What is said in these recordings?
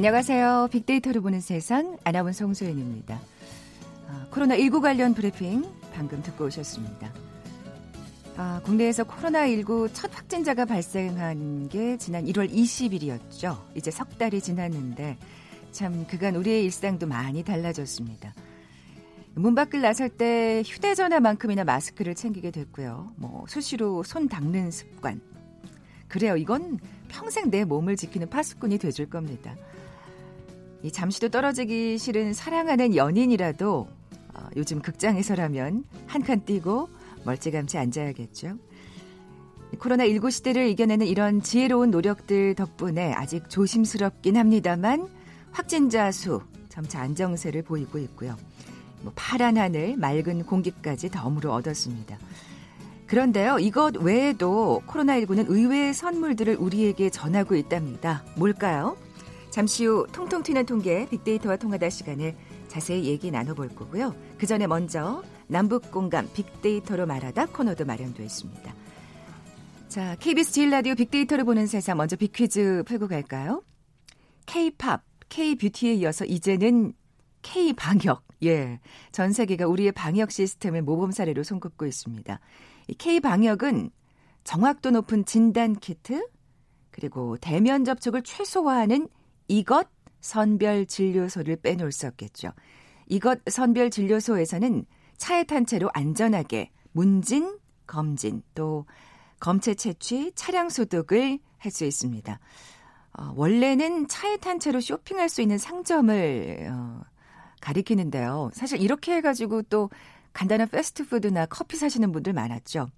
안녕하세요. 빅데이터를 보는 세상 아나운서 홍소연입니다. 아, 코로나19 관련 브리핑 방금 듣고 오셨습니다. 아, 국내에서 코로나19 첫 확진자가 발생한 게 지난 1월 20일이었죠. 이제 석 달이 지났는데 참 그간 우리의 일상도 많이 달라졌습니다. 문 밖을 나설 때 휴대전화만큼이나 마스크를 챙기게 됐고요. 뭐 수시로 손 닦는 습관. 그래요. 이건 평생 내 몸을 지키는 파수꾼이 돼줄 겁니다. 이 잠시도 떨어지기 싫은 사랑하는 연인이라도 어, 요즘 극장에서라면 한 칸 뛰고 멀찌감치 앉아야겠죠. 코로나19 시대를 이겨내는 이런 지혜로운 노력들 덕분에 아직 조심스럽긴 합니다만 확진자 수 점차 안정세를 보이고 있고요. 뭐 파란 하늘, 맑은 공기까지 덤으로 얻었습니다. 그런데요, 이것 외에도 코로나19는 의외의 선물들을 우리에게 전하고 있답니다. 뭘까요? 잠시 후 통통 튀는 통계 빅데이터와 통하다 시간에 자세히 얘기 나눠볼 거고요. 그 전에 먼저 남북 공감 빅데이터로 말하다 코너도 마련되어 있습니다. 자, KBS 제일 라디오 빅데이터를 보는 세상 먼저 빅퀴즈 풀고 갈까요? K-팝, K-뷰티에 이어서 이제는 K-방역. 예. 전 세계가 우리의 방역 시스템을 모범 사례로 손꼽고 있습니다. K-방역은 정확도 높은 진단 키트, 그리고 대면 접촉을 최소화하는 이것 선별 진료소를 빼놓을 수 없겠죠. 이것 선별 진료소에서는 차에 탄 채로 안전하게 문진, 검진, 또 검체 채취, 차량 소독을 할 수 있습니다. 어, 원래는 차에 탄 채로 쇼핑할 수 있는 상점을 어, 가리키는데요. 사실 이렇게 해가지고 또 간단한 패스트푸드나 커피 사시는 분들 많았죠.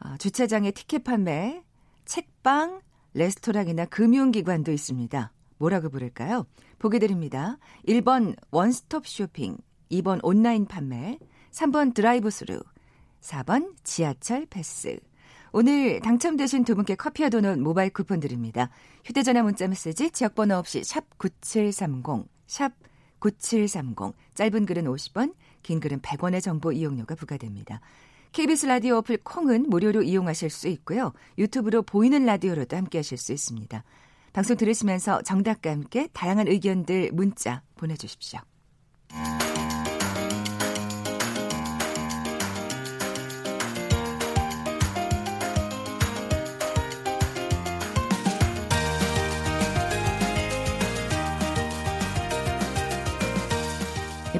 어, 주차장에 티켓 판매, 책방, 레스토랑이나 금융기관도 있습니다. 뭐라고 부를까요? 보기 드립니다. 1번 원스톱 쇼핑, 2번 온라인 판매, 3번 드라이브 스루, 4번 지하철 패스. 오늘 당첨되신 두 분께 커피와 도넛 모바일 쿠폰 드립니다. 휴대전화 문자 메시지 지역번호 없이 샵 9730, 샵 9730. 짧은 글은 50원, 긴 글은 100원의 정보 이용료가 부과됩니다. KBS 라디오 어플 콩은 무료로 이용하실 수 있고요. 유튜브로 보이는 라디오로도 함께 하실 수 있습니다. 방송 들으시면서 정답과 함께 다양한 의견들 문자 보내주십시오.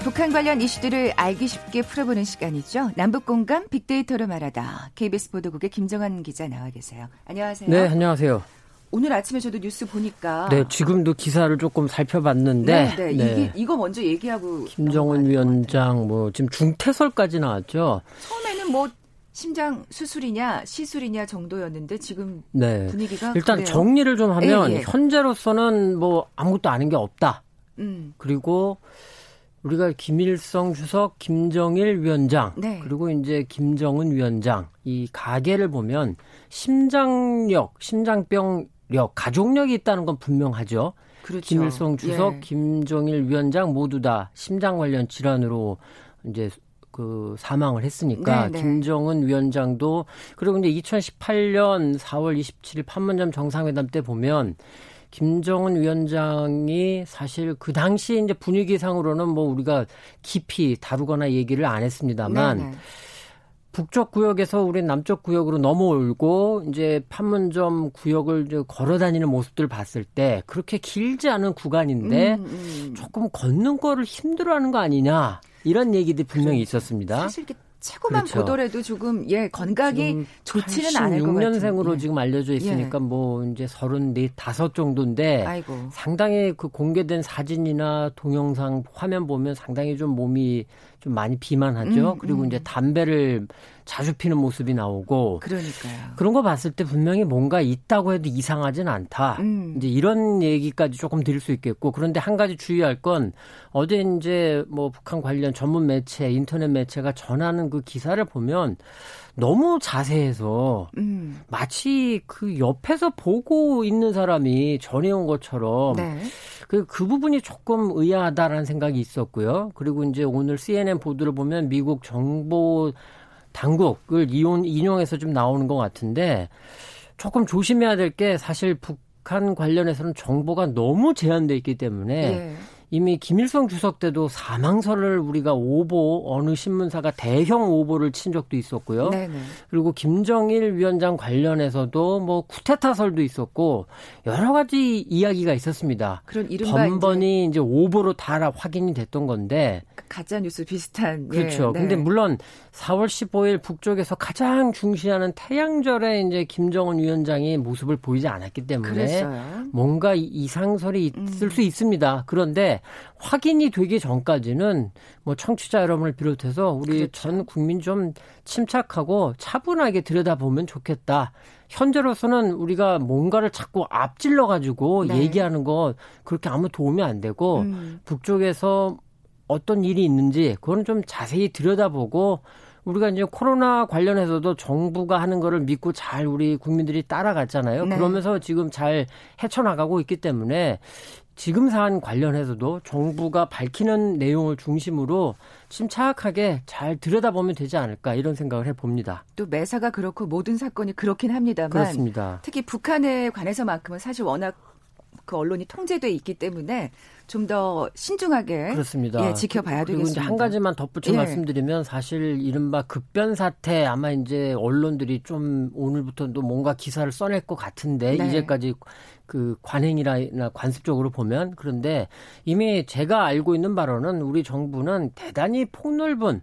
북한 관련 이슈들을 알기 쉽게 풀어보는 시간이죠. 남북 공감 빅데이터로 말하다. KBS 보도국의 김정환 기자 나와 계세요. 안녕하세요. 네, 안녕하세요. 오늘 아침에 저도 뉴스 보니까 네 지금도 기사를 조금 살펴봤는데 네, 네. 네. 이게, 이거 먼저 얘기하고 김정은 위원장 뭐 지금 중태설까지 나왔죠. 처음에는 뭐 심장 수술이냐 시술이냐 정도였는데 지금 네. 분위기가 일단 그래요. 정리를 좀 하면 예, 예. 현재로서는 뭐 아무것도 아닌 게 없다. 음. 그리고 우리가 김일성 주석, 김정일 위원장, 네. 그리고 이제 김정은 위원장 이 가계를 보면 심장력, 심장병 력, 가족력이 있다는 건 분명하죠. 그렇죠. 김일성 주석, 예. 김정일 위원장 모두 다 심장 관련 질환으로 이제 그 사망을 했으니까 네, 네. 김정은 위원장도 그리고 이제 2018년 4월 27일 판문점 정상회담 때 보면 김정은 위원장이 사실 그 당시 이제 분위기상으로는 뭐 우리가 깊이 다루거나 얘기를 안 했습니다만 네, 네. 북쪽 구역에서 우리 남쪽 구역으로 넘어올고 이제 판문점 구역을 걸어 다니는 모습들 봤을 때 그렇게 길지 않은 구간인데 음, 음. 조금 걷는 거를 힘들어하는 거 아니냐 이런 얘기들이 분명히 있었습니다. 사실 최고만 그렇죠. 보더라도 조금 예 건강이 좋지는 않을 것 같아요. 6년생으로 예. 지금 알려져 있으니까 예. 뭐 이제 34, 5 정도인데 아이고. 상당히 그 공개된 사진이나 동영상 화면 보면 상당히 좀 몸이 좀 많이 비만하죠. 음, 그리고 음. 이제 담배를 자주 피는 모습이 나오고 그러니까요. 그런 거 봤을 때 분명히 뭔가 있다고 해도 이상하진 않다. 음. 이제 이런 얘기까지 조금 드릴 수 있겠고 그런데 한 가지 주의할 건 어제 이제 뭐 북한 관련 전문 매체, 인터넷 매체가 전하는 그 기사를 보면 너무 자세해서 음. 마치 그 옆에서 보고 있는 사람이 전해온 것처럼 네. 그, 그 부분이 조금 의아하다라는 생각이 있었고요. 그리고 이제 오늘 CNN 보도를 보면 미국 정보 당국을 이용, 인용해서 좀 나오는 것 같은데 조금 조심해야 될 게 사실 북 북한 관련해서는 정보가 너무 제한돼 있기 때문에 예. 이미 김일성 주석 때도 사망설을 우리가 오보 어느 신문사가 대형 오보를 친 적도 있었고요. 네네. 그리고 김정일 위원장 관련해서도 뭐 쿠데타설도 있었고 여러 가지 이야기가 있었습니다. 그런 이른바 번번이 이제, 이제 오보로 다 확인이 됐던 건데 가짜 뉴스 비슷한 그렇죠. 예, 네. 근데 물론 4월 15일 북쪽에서 가장 중시하는 태양절에 이제 김정은 위원장이 모습을 보이지 않았기 때문에 그랬어요. 뭔가 이상설이 있을 음. 수 있습니다. 그런데 확인이 되기 전까지는 뭐 청취자 여러분을 비롯해서 우리 그렇죠. 전 국민 좀 침착하고 차분하게 들여다보면 좋겠다. 현재로서는 우리가 뭔가를 자꾸 앞질러 가지고 네. 얘기하는 거 그렇게 아무 도움이 안 되고 음. 북쪽에서 어떤 일이 있는지 그거는 좀 자세히 들여다보고 우리가 이제 코로나 관련해서도 정부가 하는 거를 믿고 잘 우리 국민들이 따라갔잖아요. 네. 그러면서 지금 잘 헤쳐나가고 있기 때문에 지금 사안 관련해서도 정부가 밝히는 내용을 중심으로 침착하게 잘 들여다보면 되지 않을까 이런 생각을 해봅니다. 또 매사가 그렇고 모든 사건이 그렇긴 합니다만 그렇습니다. 특히 북한에 관해서만큼은 사실 워낙 그 언론이 통제돼 있기 때문에 좀 더 신중하게 그렇습니다. 예, 지켜봐야 그리고 되겠습니다. 이제 한 가지만 덧붙여 예. 말씀드리면 사실 이른바 급변 사태 아마 이제 언론들이 좀 오늘부터도 뭔가 기사를 써낼 것 같은데 네. 이제까지 그 관행이나 관습적으로 보면 그런데 이미 제가 알고 있는 바로는 우리 정부는 대단히 폭넓은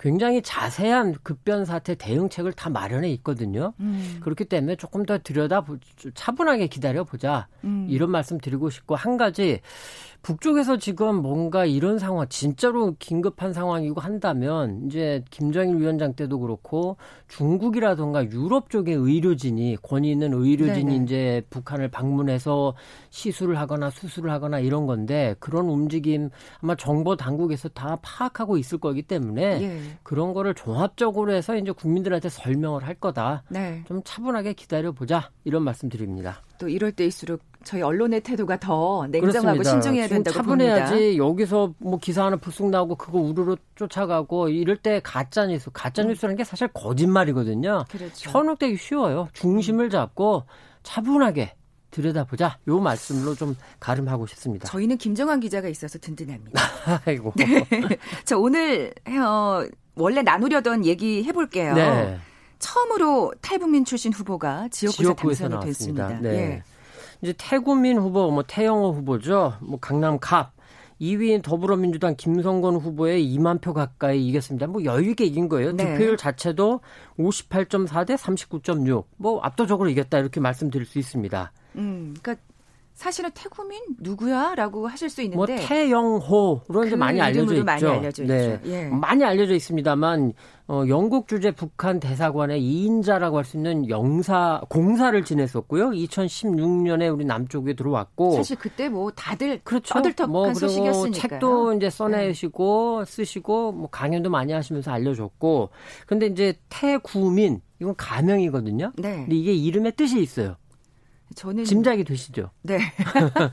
굉장히 자세한 급변 사태 대응책을 다 마련해 있거든요. 음. 그렇기 때문에 조금 더 들여다 차분하게 기다려 보자. 음. 이런 말씀 드리고 싶고 한 가지 북쪽에서 지금 뭔가 이런 상황, 진짜로 긴급한 상황이고 한다면 이제 김정일 위원장 때도 그렇고 중국이라던가 유럽 쪽의 의료진이 권위 있는 의료진이 네네. 이제 북한을 방문해서 시술을 하거나 수술을 하거나 이런 건데 그런 움직임 아마 정보 당국에서 다 파악하고 있을 거기 때문에 예. 그런 거를 종합적으로 해서 이제 국민들한테 설명을 할 거다. 네. 좀 차분하게 기다려 보자 이런 말씀드립니다. 또 이럴 때일수록 저희 언론의 태도가 더 냉정하고 그렇습니다. 신중해야 된다고 차분해야지 봅니다. 여기서 뭐 기사 하나 불쑥 나오고 그거 우르르 쫓아가고 이럴 때 가짜 뉴스, 가짜 뉴스라는 게 사실 거짓말이거든요. 그렇죠. 현혹되기 쉬워요. 중심을 잡고 차분하게 들여다보자. 요 말씀으로 좀 가름하고 싶습니다. 저희는 김정환 기자가 있어서 든든합니다. 아이고. 네. 자, 오늘 어, 원래 나누려던 얘기 해볼게요. 네. 처음으로 탈북민 출신 후보가 지역구에서, 지역구에서 당선이 나왔습니다. 됐습니다. 네. 예. 이제 태구민 후보, 뭐 태영호 후보죠. 뭐 강남 갑. 2위인 더불어민주당 김성건 후보의 2만 표 가까이 이겼습니다. 뭐 여유 있게 이긴 거예요. 네. 득표율 자체도 58.4 대 39.6. 뭐 압도적으로 이겼다 이렇게 말씀드릴 수 있습니다. 음, 그러니까 사실은 태구민 누구야라고 하실 수 있는데 뭐 태영호로 이제 그 많이 알려져 있죠. 많이 알려져 네. 예. 많이 알려져 있습니다만 어, 영국 주재 북한 대사관의 2인자라고 할 수 있는 영사 공사를 지냈었고요. 2016년에 우리 남쪽에 들어왔고 사실 그때 뭐 다들 그렇죠. 떠들떡한 뭐 소식이었으니까 책도 이제 써내시고 네. 쓰시고 뭐 강연도 많이 하시면서 알려줬고 근데 이제 태구민 이건 가명이거든요. 네. 근데 이게 이름의 뜻이 있어요. 저는 짐작이 되시죠? 네.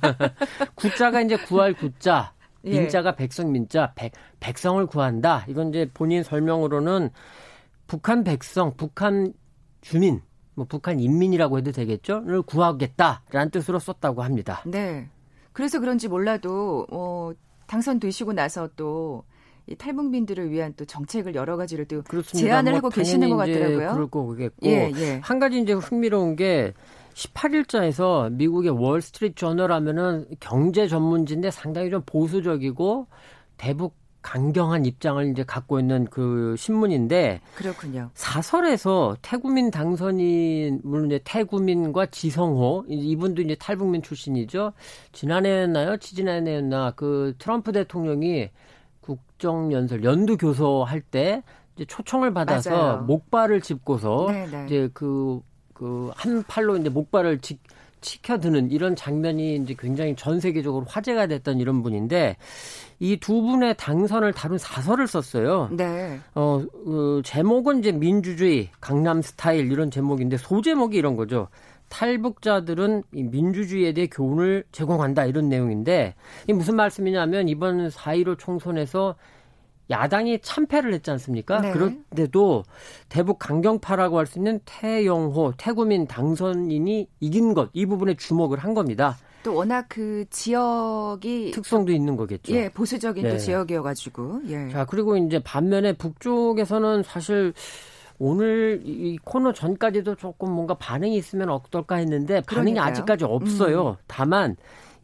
구자가 이제 구할 구자, 예. 민자가 백성 민자, 백, 백성을 구한다. 이건 이제 본인 설명으로는 북한 백성, 북한 주민, 뭐 북한 인민이라고 해도 되겠죠?를 구하겠다라는 뜻으로 썼다고 합니다. 네. 그래서 그런지 몰라도 어, 당선되시고 나서 또 이 탈북민들을 위한 또 정책을 여러 가지를 또 그렇습니다. 제안을 뭐 하고 계시는 것 같더라고요. 그럴 거겠고 예, 예. 한 가지 이제 흥미로운 게 18일자에서 미국의 월스트리트 저널 하면은 경제 전문지인데 상당히 좀 보수적이고 대북 강경한 입장을 이제 갖고 있는 그 신문인데 그렇군요. 사설에서 태구민 당선인 물론 이제 태구민과 지성호 이분도 이제 탈북민 출신이죠. 지난해였나요? 지지난해였나 그 트럼프 대통령이 국정 연설 연두 교서 할 때 이제 초청을 받아서 맞아요. 목발을 짚고서 네네. 네. 이제 그 그 한 팔로 이제 목발을 지, 치켜드는 이런 장면이 이제 굉장히 전 세계적으로 화제가 됐던 이런 분인데 이 두 분의 당선을 다룬 사설을 썼어요. 네. 어, 그 제목은 이제 민주주의, 강남 스타일 이런 제목인데 소제목이 이런 거죠. 탈북자들은 이 민주주의에 대해 교훈을 제공한다 이런 내용인데 이 무슨 말씀이냐면 이번 4.15 총선에서 야당이 참패를 했지 않습니까? 네. 그런데도 대북 강경파라고 할 수 있는 태영호, 태구민 당선인이 이긴 것, 이 부분에 주목을 한 겁니다. 또 워낙 그 지역이 특성도 있는 거겠죠. 예, 보수적인 네. 또 지역이어가지고. 예. 자 그리고 이제 반면에 북쪽에서는 사실 오늘 이 코너 전까지도 조금 뭔가 반응이 있으면 어떨까 했는데 반응이 그러니까요. 아직까지 없어요. 음. 다만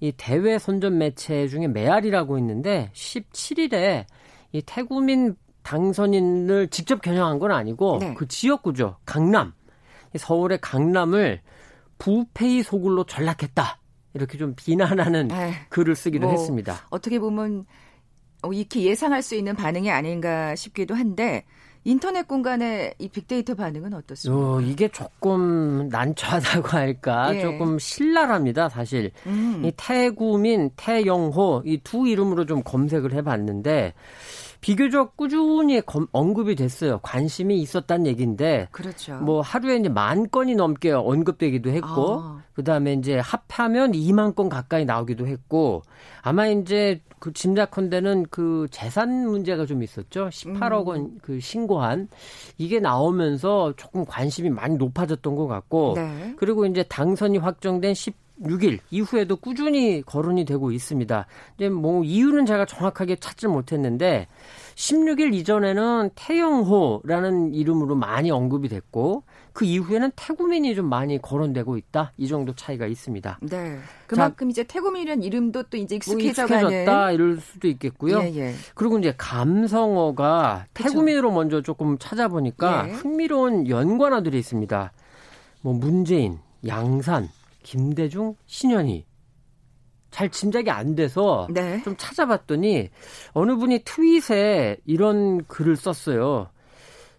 이 대외 선전 매체 중에 메아리라고 있는데 17일에 이 태구민 당선인을 직접 겨냥한 건 아니고 네. 그 지역구죠. 강남. 서울의 강남을 부페이 소굴로 전락했다. 이렇게 좀 비난하는 에이, 네. 글을 쓰기도 뭐, 했습니다. 어떻게 보면 어, 이렇게 예상할 수 있는 반응이 아닌가 싶기도 한데 인터넷 공간의 이 빅데이터 반응은 어떻습니까? 어, 이게 조금 난처하다고 할까? 예. 조금 신랄합니다, 사실. 음. 이 태구민, 태영호 이 두 이름으로 좀 검색을 해봤는데 비교적 꾸준히 언급이 됐어요. 관심이 있었다는 얘기인데. 그렇죠. 뭐 하루에 이제 만 건이 넘게 언급되기도 했고, 아. 그 다음에 이제 합하면 2만 건 가까이 나오기도 했고, 아마 이제 그 짐작컨대는 그 재산 문제가 좀 있었죠. 18억 원그 음. 신고한 이게 나오면서 조금 관심이 많이 높아졌던 것 같고, 네. 그리고 이제 당선이 확정된 10 6일 이후에도 꾸준히 거론이 되고 있습니다. 이제 뭐 이유는 제가 정확하게 찾질 못했는데 16일 이전에는 태영호라는 이름으로 많이 언급이 됐고 그 이후에는 태구민이 좀 많이 거론되고 있다. 이 정도 차이가 있습니다. 네. 그만큼 자, 이제 태구민이라는 이름도 또 이제 익숙해져가는 뭐 익숙해졌다 이럴 수도 있겠고요. 예, 예. 그리고 이제 감성어가 태구민으로 먼저 조금 찾아보니까 예. 흥미로운 연관어들이 있습니다. 뭐 문재인, 양산, 김대중, 신현희. 잘 짐작이 안 돼서 네. 좀 찾아봤더니 어느 분이 트윗에 이런 글을 썼어요.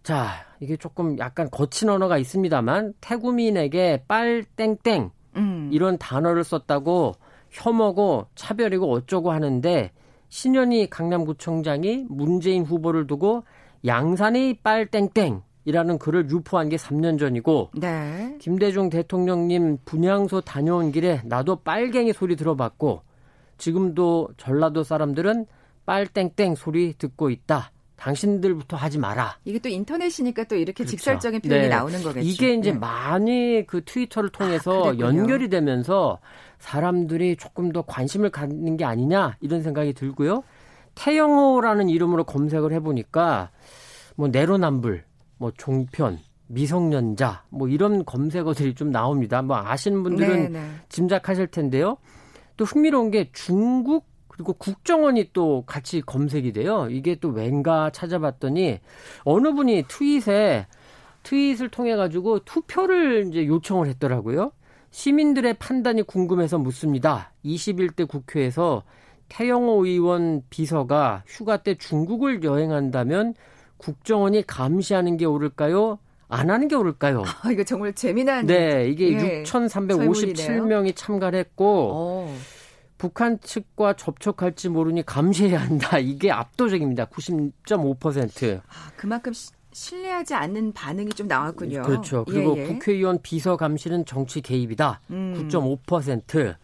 자, 이게 조금 약간 거친 언어가 있습니다만 태구민에게 빨땡땡 음. 이런 단어를 썼다고 혐오고 차별이고 어쩌고 하는데 신현희 강남구청장이 문재인 후보를 두고 양산이 빨땡땡 이라는 글을 유포한 게 3년 전이고 네. 김대중 대통령님 분향소 다녀온 길에 나도 빨갱이 소리 들어봤고 지금도 전라도 사람들은 빨땡땡 소리 듣고 있다. 당신들부터 하지 마라. 이게 또 인터넷이니까 또 이렇게 그렇죠. 직설적인 표현이 네. 나오는 거겠죠. 이게 이제 네. 많이 그 트위터를 통해서 아, 연결이 되면서 사람들이 조금 더 관심을 갖는 게 아니냐 이런 생각이 들고요. 태영호라는 이름으로 검색을 해보니까 뭐 내로남불 뭐 종편, 미성년자 뭐 이런 검색어들이 좀 나옵니다. 뭐 아시는 분들은 네네. 네. 짐작하실 텐데요. 또 흥미로운 게 중국 그리고 국정원이 또 같이 검색이 돼요. 이게 또 왠가 찾아봤더니 어느 분이 트윗에 트윗을 통해 가지고 투표를 이제 요청을 했더라고요. 시민들의 판단이 궁금해서 묻습니다. 21대 국회에서 태영호 의원 비서가 휴가 때 중국을 여행한다면 국정원이 감시하는 게 옳을까요? 안 하는 게 옳을까요? 아, 이거 정말 재미난. 네, 이게 예, 6,357명이 참가를 했고, 오. 어. 북한 측과 접촉할지 모르니 감시해야 한다. 이게 압도적입니다. 90.5%. 아, 그만큼 시, 신뢰하지 않는 반응이 좀 나왔군요. 그렇죠. 그리고 예, 예. 국회의원 비서 감시는 정치 개입이다. 음. 9.5%.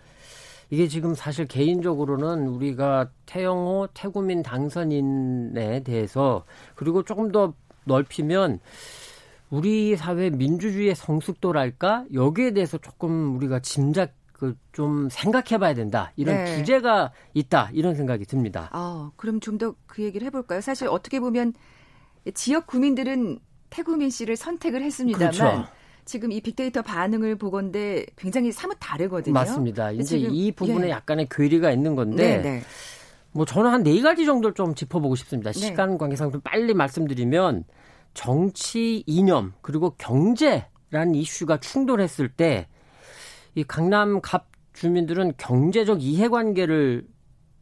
이게 지금 사실 개인적으로는 우리가 태영호 태구민 당선인에 대해서 그리고 조금 더 넓히면 우리 사회 민주주의의 성숙도랄까 여기에 대해서 조금 우리가 짐작 그좀 생각해봐야 된다 이런 네. 주제가 있다 이런 생각이 듭니다. 아 그럼 좀 더 그 얘기를 해볼까요? 사실 어떻게 보면 지역 구민들은 태구민 씨를 선택을 했습니다만 그렇죠. 지금 이 빅데이터 반응을 보건데 굉장히 사뭇 다르거든요. 맞습니다. 이제 이 부분에 예. 약간의 괴리가 있는 건데 네, 네. 뭐 저는 한 네 가지 정도를 좀 짚어보고 싶습니다. 네. 시간 관계상 좀 빨리 말씀드리면 정치 이념 그리고 경제라는 이슈가 충돌했을 때 이 강남 갑 주민들은 경제적 이해관계를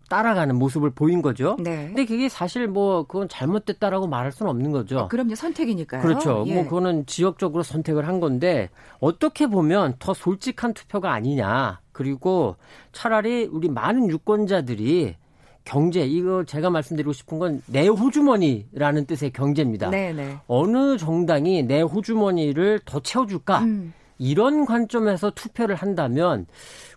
따라가는 모습을 보인 거죠. 네. 근데 그게 사실 뭐 그건 잘못됐다라고 말할 수는 없는 거죠. 아, 그럼요. 선택이니까요. 그렇죠. 예. 뭐 그거는 지역적으로 선택을 한 건데 어떻게 보면 더 솔직한 투표가 아니냐. 그리고 차라리 우리 많은 유권자들이 경제 이거 제가 말씀드리고 싶은 건 내 호주머니라는 뜻의 경제입니다. 네네. 네. 어느 정당이 내 호주머니를 더 채워줄까? 음. 이런 관점에서 투표를 한다면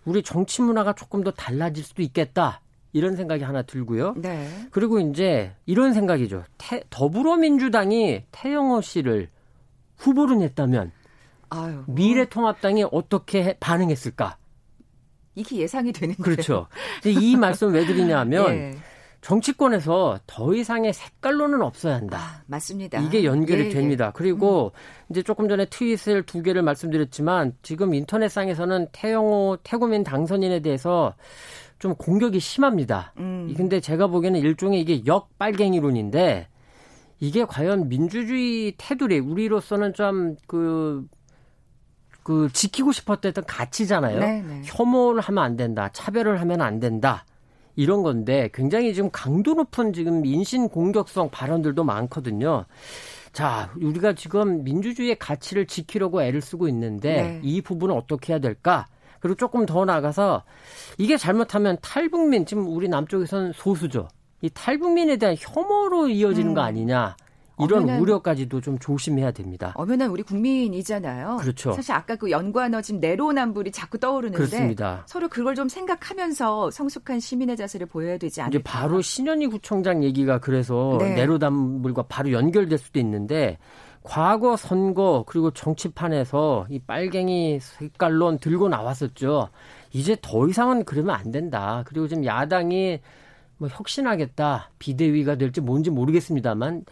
우리 정치 문화가 조금 더 달라질 수도 있겠다. 이런 생각이 하나 들고요. 네. 그리고 이제 이런 생각이죠. 태, 더불어민주당이 태영호 씨를 후보로 냈다면 아유. 미래통합당이 어떻게 반응했을까? 이게 예상이 되는데. 그렇죠. 이 말씀 왜 드리냐면 예. 정치권에서 더 이상의 색깔론은 없어야 한다. 아, 맞습니다. 이게 연결이 예, 예. 됩니다. 예. 그리고 음. 이제 조금 전에 트윗을 두 개를 말씀드렸지만 지금 인터넷상에서는 태영호 태국민 당선인에 대해서 좀 공격이 심합니다. 음. 근데 제가 보기에는 일종의 이게 역빨갱이론인데 이게 과연 민주주의 테두리 우리로서는 좀그 그 지키고 싶었던 가치잖아요. 네네. 네. 혐오를 하면 안 된다. 차별을 하면 안 된다. 이런 건데 굉장히 지금 강도 높은 지금 인신 공격성 발언들도 많거든요. 자, 우리가 지금 민주주의의 가치를 지키려고 애를 쓰고 있는데 네. 이 부분을 어떻게 해야 될까? 그리고 조금 더 나가서 이게 잘못하면 탈북민 지금 우리 남쪽에서는 소수죠. 이 탈북민에 대한 혐오로 이어지는 음. 거 아니냐. 이런 엄연한, 우려까지도 좀 조심해야 됩니다. 엄연한 우리 국민이잖아요. 그렇죠. 사실 아까 그 연관어 지금 내로남불이 자꾸 떠오르는데 그렇습니다. 서로 그걸 좀 생각하면서 성숙한 시민의 자세를 보여야 되지 않을까. 이제 바로 신현희 구청장 얘기가 그래서 네. 내로남불과 바로 연결될 수도 있는데 과거 선거 그리고 정치판에서 이 빨갱이 색깔론 들고 나왔었죠. 이제 더 이상은 그러면 안 된다. 그리고 지금 야당이 뭐 혁신하겠다 비대위가 될지 뭔지 모르겠습니다만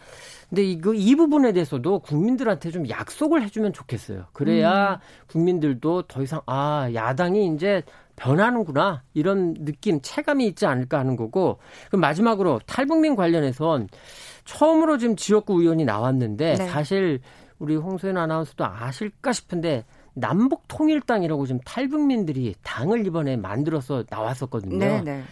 근데 이거 이 부분에 대해서도 국민들한테 좀 약속을 해주면 좋겠어요. 그래야 음. 국민들도 더 이상 아 야당이 이제 변하는구나 이런 느낌 체감이 있지 않을까 하는 거고 그럼 마지막으로 탈북민 관련해선 처음으로 지금 지역구 의원이 나왔는데 네. 사실 우리 홍소연 아나운서도 아실까 싶은데 남북 통일당이라고 지금 탈북민들이 당을 이번에 만들어서 나왔었거든요. 네, 네.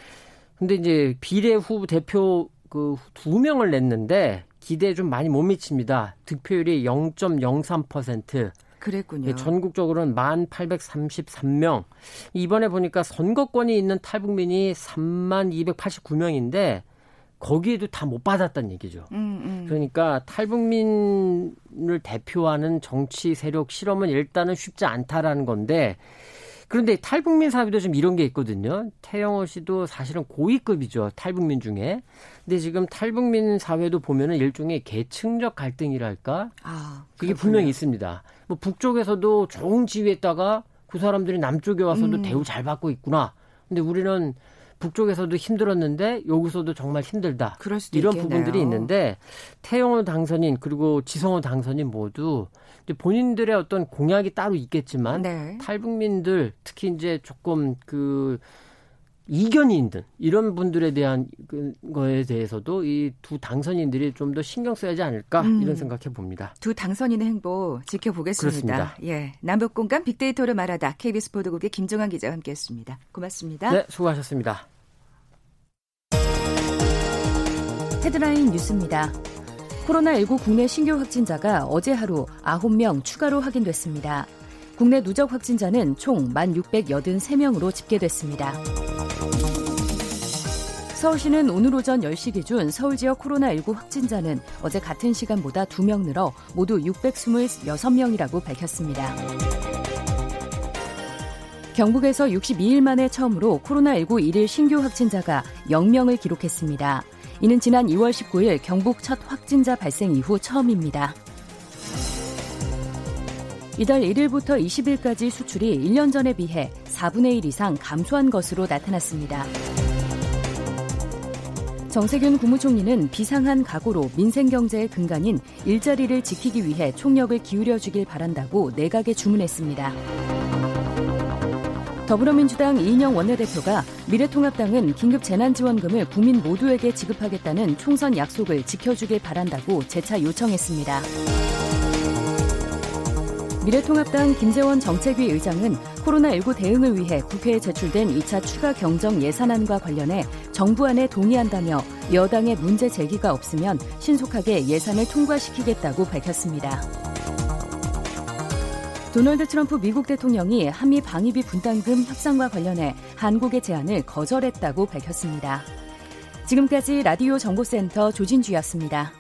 근데 이제 비례 후보 대표 그 두 명을 냈는데 기대에 좀 많이 못 미칩니다. 득표율이 0.03%. 그랬군요. 전국적으로는 1,833명. 이번에 보니까 선거권이 있는 탈북민이 3만 289명인데 거기에도 다 못 받았다는 얘기죠. 음, 음. 그러니까 탈북민을 대표하는 정치 세력 실험은 일단은 쉽지 않다라는 건데 그런데 탈북민 사회도 좀 이런 게 있거든요. 태영호 씨도 사실은 고위급이죠. 탈북민 중에. 근데 지금 탈북민 사회도 보면은 일종의 계층적 갈등이랄까? 아, 그게 분명히 있습니다. 뭐 북쪽에서도 좋은 지위에다가 그 사람들이 남쪽에 와서도 음. 대우 잘 받고 있구나. 근데 우리는 북쪽에서도 힘들었는데 여기서도 정말 힘들다. 이런 있겠네요. 부분들이 있는데 태영호 당선인 그리고 지성호 당선인 모두 본인들의 어떤 공약이 따로 있겠지만 네. 탈북민들 특히 이제 조금 그 이견이 있는 이런 분들에 대한 그 거에 대해서도 이 두 당선인들이 좀 더 신경 써야지 않을까 음. 이런 생각해 봅니다. 두 당선인의 행보 지켜보겠습니다. 그렇습니다. 예, 남북 공간 빅데이터를 말하다 KBS 보도국의 김정환 기자와 함께했습니다. 고맙습니다. 네, 수고하셨습니다. 헤드라인 뉴스입니다. 코로나19 국내 신규 확진자가 어제 하루 9명 추가로 확인됐습니다. 국내 누적 확진자는 총 1,683명으로 집계됐습니다. 서울시는 오늘 오전 10시 기준 서울 지역 코로나19 확진자는 어제 같은 시간보다 2명 늘어 모두 626명이라고 밝혔습니다. 경북에서 62일 만에 처음으로 코로나19 1일 신규 확진자가 0명을 기록했습니다. 이는 지난 2월 19일 경북 첫 확진자 발생 이후 처음입니다. 이달 1일부터 20일까지 수출이 1년 전에 비해 4분의 1 이상 감소한 것으로 나타났습니다. 정세균 국무총리는 비상한 각오로 민생경제의 근간인 일자리를 지키기 위해 총력을 기울여 주길 바란다고 내각에 주문했습니다. 더불어민주당 이인영 원내대표가 미래통합당은 긴급 재난지원금을 국민 모두에게 지급하겠다는 총선 약속을 지켜주길 바란다고 재차 요청했습니다. 미래통합당 김재원 정책위 의장은 코로나19 대응을 위해 국회에 제출된 2차 추가 경정 예산안과 관련해 정부안에 동의한다며 여당의 문제 제기가 없으면 신속하게 예산을 통과시키겠다고 밝혔습니다. 도널드 트럼프 미국 대통령이 한미 방위비 분담금 협상과 관련해 한국의 제안을 거절했다고 밝혔습니다. 지금까지 라디오 정보센터 조진주였습니다.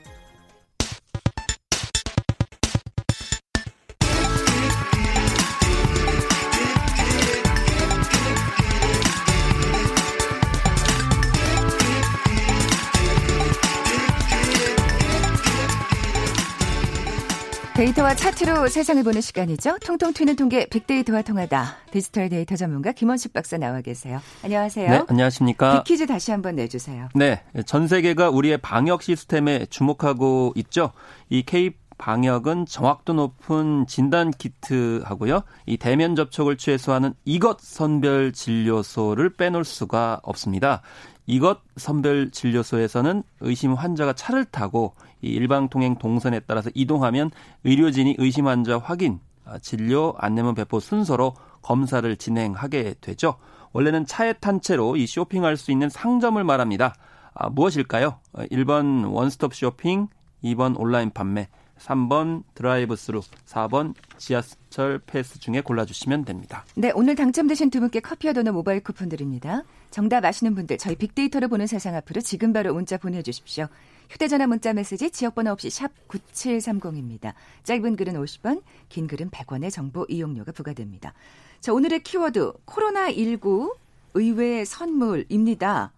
데이터와 차트로 세상을 보는 시간이죠. 통통 튀는 통계 빅데이터와 통하다. 디지털 데이터 전문가 김원식 박사 나와 계세요. 안녕하세요. 네, 안녕하십니까. 빅퀴즈 다시 한번 내주세요. 네, 전 세계가 우리의 방역 시스템에 주목하고 있죠. 이 K 방역은 정확도 높은 진단 키트하고요. 이 대면 접촉을 최소화하는 이것 선별 진료소를 빼놓을 수가 없습니다. 이것 선별 진료소에서는 의심 환자가 차를 타고 이 일방 통행 동선에 따라서 이동하면 의료진이 의심 환자 확인, 아, 진료, 안내문 배포 순서로 검사를 진행하게 되죠. 원래는 차에 탄 채로 이 쇼핑할 수 있는 상점을 말합니다. 아, 무엇일까요? 1번 어, 원스톱 쇼핑, 2번 온라인 판매, 3번 드라이브 스루, 4번 지하철 패스 중에 골라주시면 됩니다. 네, 오늘 당첨되신 두 분께 커피와 도넛 모바일 쿠폰 드립니다. 정답 아시는 분들 저희 빅데이터를 보는 세상 앞으로 지금 바로 문자 보내주십시오. 휴대전화 문자 메시지 지역번호 없이 샵 9730입니다. 짧은 글은 50원, 긴 글은 100원의 정보 이용료가 부과됩니다. 자, 오늘의 키워드 코로나19 의외의 선물입니다.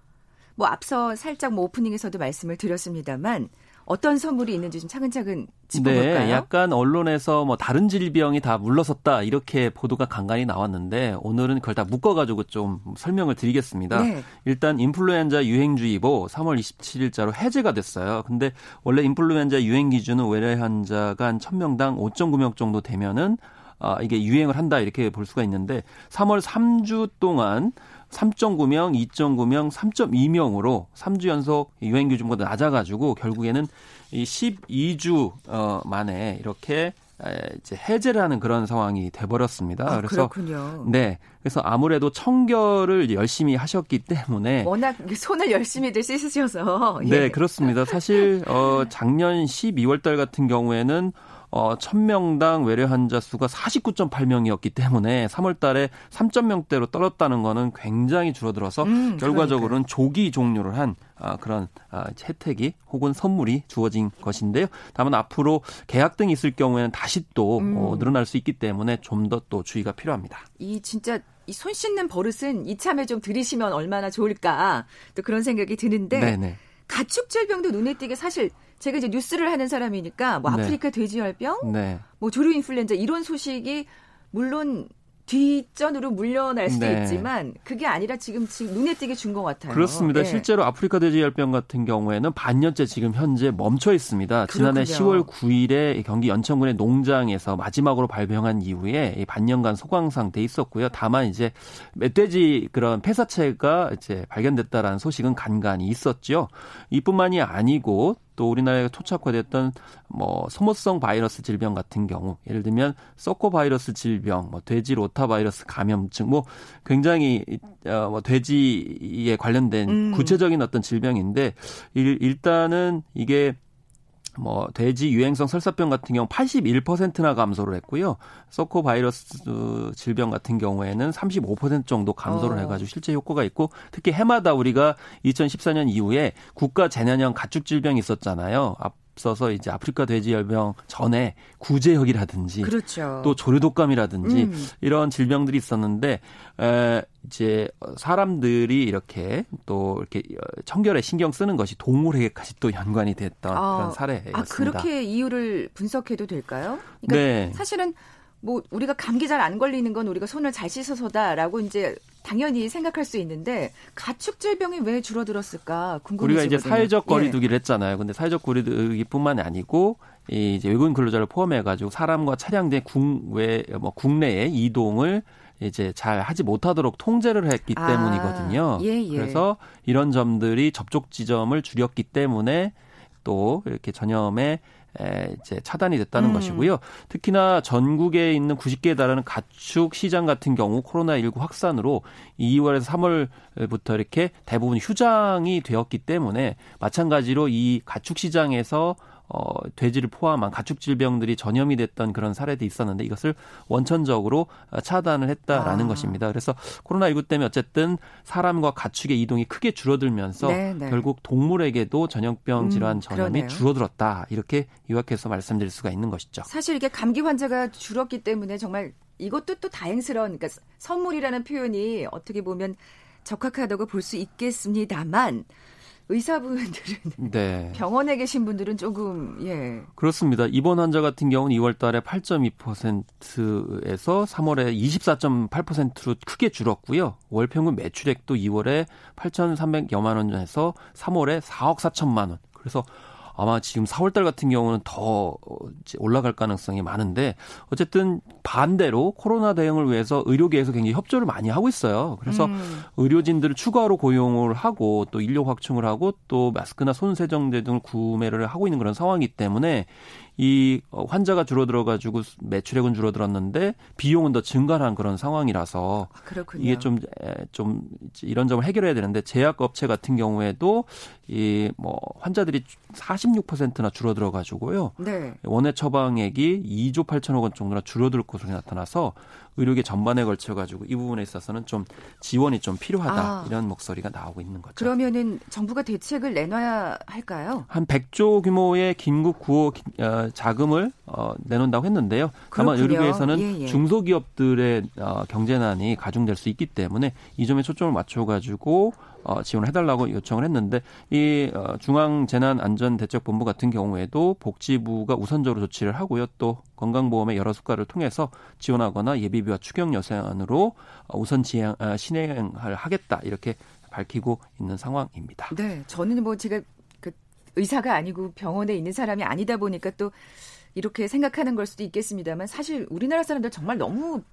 뭐 앞서 살짝 뭐 오프닝에서도 말씀을 드렸습니다만 어떤 선물이 있는지 좀 차근차근 짚어볼까요? 네, 약간 언론에서 뭐 다른 질병이 다 물러섰다 이렇게 보도가 간간히 나왔는데 오늘은 그걸 다 묶어가지고 좀 설명을 드리겠습니다. 네. 일단 인플루엔자 유행주의보 3월 27일자로 해제가 됐어요. 근데 원래 인플루엔자 유행 기준은 외래 환자가 한 1000명당 5.9명 정도 되면은 아, 이게 유행을 한다 이렇게 볼 수가 있는데 3월 3주 동안 3.9명, 2.9명, 3.2명으로 3주 연속 유행 기준보다 낮아가지고 결국에는 이 12주 어 만에 이렇게 이제 해제를 하는 그런 상황이 돼버렸습니다. 아, 그래서 그렇군요. 네, 그래서 아무래도 청결을 열심히 하셨기 때문에 워낙 손을 열심히들 씻으셔서 예. 네 그렇습니다. 사실 어 작년 12월달 같은 경우에는 어, 1000명당 외래 환자 수가 49.8명이었기 때문에 3월 달에 3.0대로 떨었다는 거는 굉장히 줄어들어서 음, 결과적으로는 조기 종료를 한 아, 그런 아, 혜택이 혹은 선물이 주어진 것인데요. 다만 앞으로 계약 등이 있을 경우에는 다시 또 음. 어, 늘어날 수 있기 때문에 좀 더 또 주의가 필요합니다. 이 진짜 이 손 씻는 버릇은 이참에 좀 들이시면 얼마나 좋을까 또 그런 생각이 드는데 네네. 가축 질병도 눈에 띄게 사실 제가 이제 뉴스를 하는 사람이니까 뭐 네. 아프리카 돼지열병, 네. 뭐 조류 인플루엔자 이런 소식이 물론 뒷전으로 물려날 수도 네. 있지만 그게 아니라 지금, 지금 눈에 띄게 준 것 같아요. 그렇습니다. 네. 실제로 아프리카 돼지열병 같은 경우에는 반년째 지금 현재 멈춰 있습니다. 그렇군요. 지난해 10월 9일에 경기 연천군의 농장에서 마지막으로 발병한 이후에 반년간 소강 상태에 있었고요. 다만 이제 멧돼지 그런 폐사체가 이제 발견됐다라는 소식은 간간히 있었죠. 이뿐만이 아니고 또 우리나라에 토착화됐던 뭐 소모성 바이러스 질병 같은 경우 예를 들면 소코 바이러스 질병, 뭐 돼지 로타 바이러스 감염증 뭐 굉장히 어, 뭐 돼지에 관련된 음. 구체적인 어떤 질병인데 일, 일단은 이게 뭐 돼지 유행성 설사병 같은 경우 81%나 감소를 했고요. 소코 바이러스 질병 같은 경우에는 35% 정도 감소를 어. 해가지고 실제 효과가 있고 특히 해마다 우리가 2014년 이후에 국가 재난형 가축 질병이 있었잖아요. 앞서서 이제 아프리카 돼지열병 전에 구제역이라든지 그렇죠. 또 조류독감이라든지 음. 이런 질병들이 있었는데 에, 이제 사람들이 이렇게 또 이렇게 청결에 신경 쓰는 것이 동물에게까지 또 연관이 됐던 아, 그런 사례였습니다. 아 그렇게 이유를 분석해도 될까요? 그러니까 네. 사실은 뭐 우리가 감기 잘 안 걸리는 건 우리가 손을 잘 씻어서다라고 이제 당연히 생각할 수 있는데 가축 질병이 왜 줄어들었을까 궁금해지거든요. 우리가 이제 사회적 거리두기를 예. 했잖아요. 근데 사회적 거리두기뿐만이 아니고 이 이제 외국인 근로자를 포함해 가지고 사람과 차량 등 국외 뭐 국내의 이동을 이제 잘 하지 못하도록 통제를 했기 아, 때문이거든요. 예, 예. 그래서 이런 점들이 접촉 지점을 줄였기 때문에 또 이렇게 전염에 에, 이제 차단이 됐다는 음. 것이고요. 특히나 전국에 있는 90개에 달하는 가축 시장 같은 경우 코로나19 확산으로 2월에서 3월부터 이렇게 대부분 휴장이 되었기 때문에 마찬가지로 이 가축 시장에서 어, 돼지를 포함한 가축 질병들이 전염이 됐던 그런 사례도 있었는데 이것을 원천적으로 차단을 했다라는 아. 것입니다. 그래서 코로나19 때문에 어쨌든 사람과 가축의 이동이 크게 줄어들면서 네네. 네. 결국 동물에게도 전염병 음, 질환 전염이 음, 줄어들었다. 이렇게 요약해서 말씀드릴 수가 있는 것이죠. 사실 이게 감기 환자가 줄었기 때문에 정말 이것도 또 다행스러운 그러니까 선물이라는 표현이 어떻게 보면 적합하다고 볼 수 있겠습니다만 의사분들은 네. 병원에 계신 분들은 조금 예 그렇습니다. 입원 환자 같은 경우는 2월달에 8.2%에서 3월에 24.8%로 크게 줄었고요. 월 평균 매출액도 2월에 8,300여만 원에서 3월에 4억 4천만 원. 그래서 아마 지금 4월달 같은 경우는 더 올라갈 가능성이 많은데 어쨌든 반대로 코로나 대응을 위해서 의료계에서 굉장히 협조를 많이 하고 있어요. 그래서 음. 의료진들을 추가로 고용을 하고 또 인력 확충을 하고 또 마스크나 손 세정제 등을 구매를 하고 있는 그런 상황이기 때문에 이 환자가 줄어들어 가지고 매출액은 줄어들었는데 비용은 더 증가한 그런 상황이라서 아, 이게 좀좀 좀 이런 점을 해결해야 되는데 제약 업체 같은 경우에도 이 뭐 환자들이 46%나 줄어들어 가지고요. 네. 원예 처방액이 2조 8천억 원 정도나 줄어들 것으로 나타나서 의료계 전반에 걸쳐 가지고 이 부분에 있어서는 좀 지원이 좀 필요하다 아. 이런 목소리가 나오고 있는 거죠. 그러면은 정부가 대책을 내놔야 할까요? 한 100조 규모의 긴급 구호 어, 자금을 어, 내놓는다고 했는데요. 다만 의료계에서는 예, 예. 중소기업들의 어, 경제난이 가중될 수 있기 때문에 이 점에 초점을 맞춰 가지고 어, 지원을 해달라고 요청을 했는데 이 어, 중앙재난안전대책본부 같은 경우에도 복지부가 우선적으로 조치를 하고요. 또 건강보험의 여러 수가를 통해서 지원하거나 예비비와 추경 예산으로 우선 지행, 아, 신행을 하겠다 이렇게 밝히고 있는 상황입니다. 네, 저는 뭐 제가 그 의사가 아니고 병원에 있는 사람이 아니다 보니까 또 이렇게 생각하는 걸 수도 있겠습니다만 사실 우리나라 사람들 정말 너무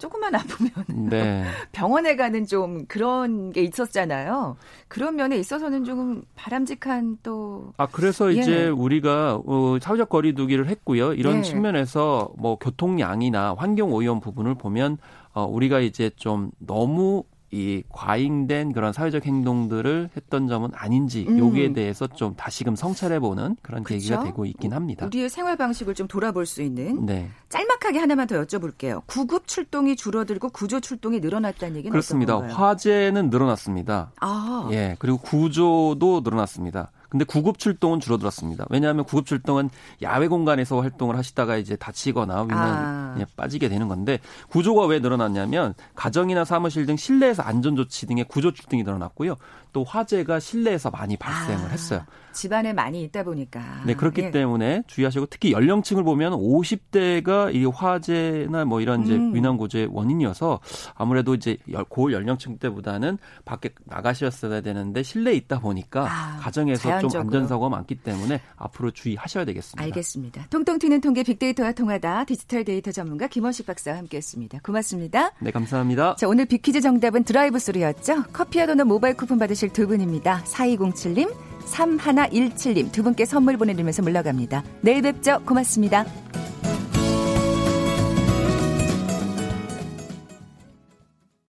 조금만 아프면 네. 병원에 가는 좀 그런 게 있었잖아요. 그런 면에 있어서는 조금 바람직한 또. 아 그래서 예. 이제 우리가 어, 사회적 거리두기를 했고요. 이런 예. 측면에서 뭐 교통량이나 환경 오염 부분을 보면 어, 우리가 이제 좀 너무 이 과잉된 그런 사회적 행동들을 했던 점은 아닌지 음. 여기에 대해서 좀 다시금 성찰해보는 그런 그쵸? 계기가 되고 있긴 합니다. 우리의 생활 방식을 좀 돌아볼 수 있는 네. 짤막하게 하나만 더 여쭤볼게요. 구급 출동이 줄어들고 구조 출동이 늘어났다는 얘기는 그렇습니다. 화재는 늘어났습니다. 아. 예, 그리고 구조도 늘어났습니다. 근데 구급 출동은 줄어들었습니다. 왜냐하면 구급 출동은 야외 공간에서 활동을 하시다가 이제 다치거나 위나 아. 빠지게 되는 건데 구조가 왜 늘어났냐면 가정이나 사무실 등 실내에서 안전 조치 등의 구조 출동이 늘어났고요. 또 화재가 실내에서 많이 발생을 아, 했어요. 집안에 많이 있다 보니까. 네, 그렇기 예. 때문에 주의하시고 특히 연령층을 보면 50대가 이 화재나 뭐 이런 이제 음. 위난 고조의 원인이어서 아무래도 이제 고을 연령층 때보다는 밖에 나가셨어야 되는데 실내에 있다 보니까 아, 가정에서 자연적으로. 좀 안전사고가 많기 때문에 앞으로 주의하셔야 되겠습니다. 알겠습니다. 통통 튀는 통계 빅데이터와 통하다 디지털 데이터 전문가 김원식 박사와 함께했습니다. 고맙습니다. 네, 감사합니다. 자, 오늘 빅퀴즈 정답은 드라이브 스루였죠. 커피와 도넛 모바일 쿠폰 받으실 두 분입니다. 4207님, 3117님 두 분께 선물 보내드리면서 물러갑니다. 내일 뵙죠. 고맙습니다.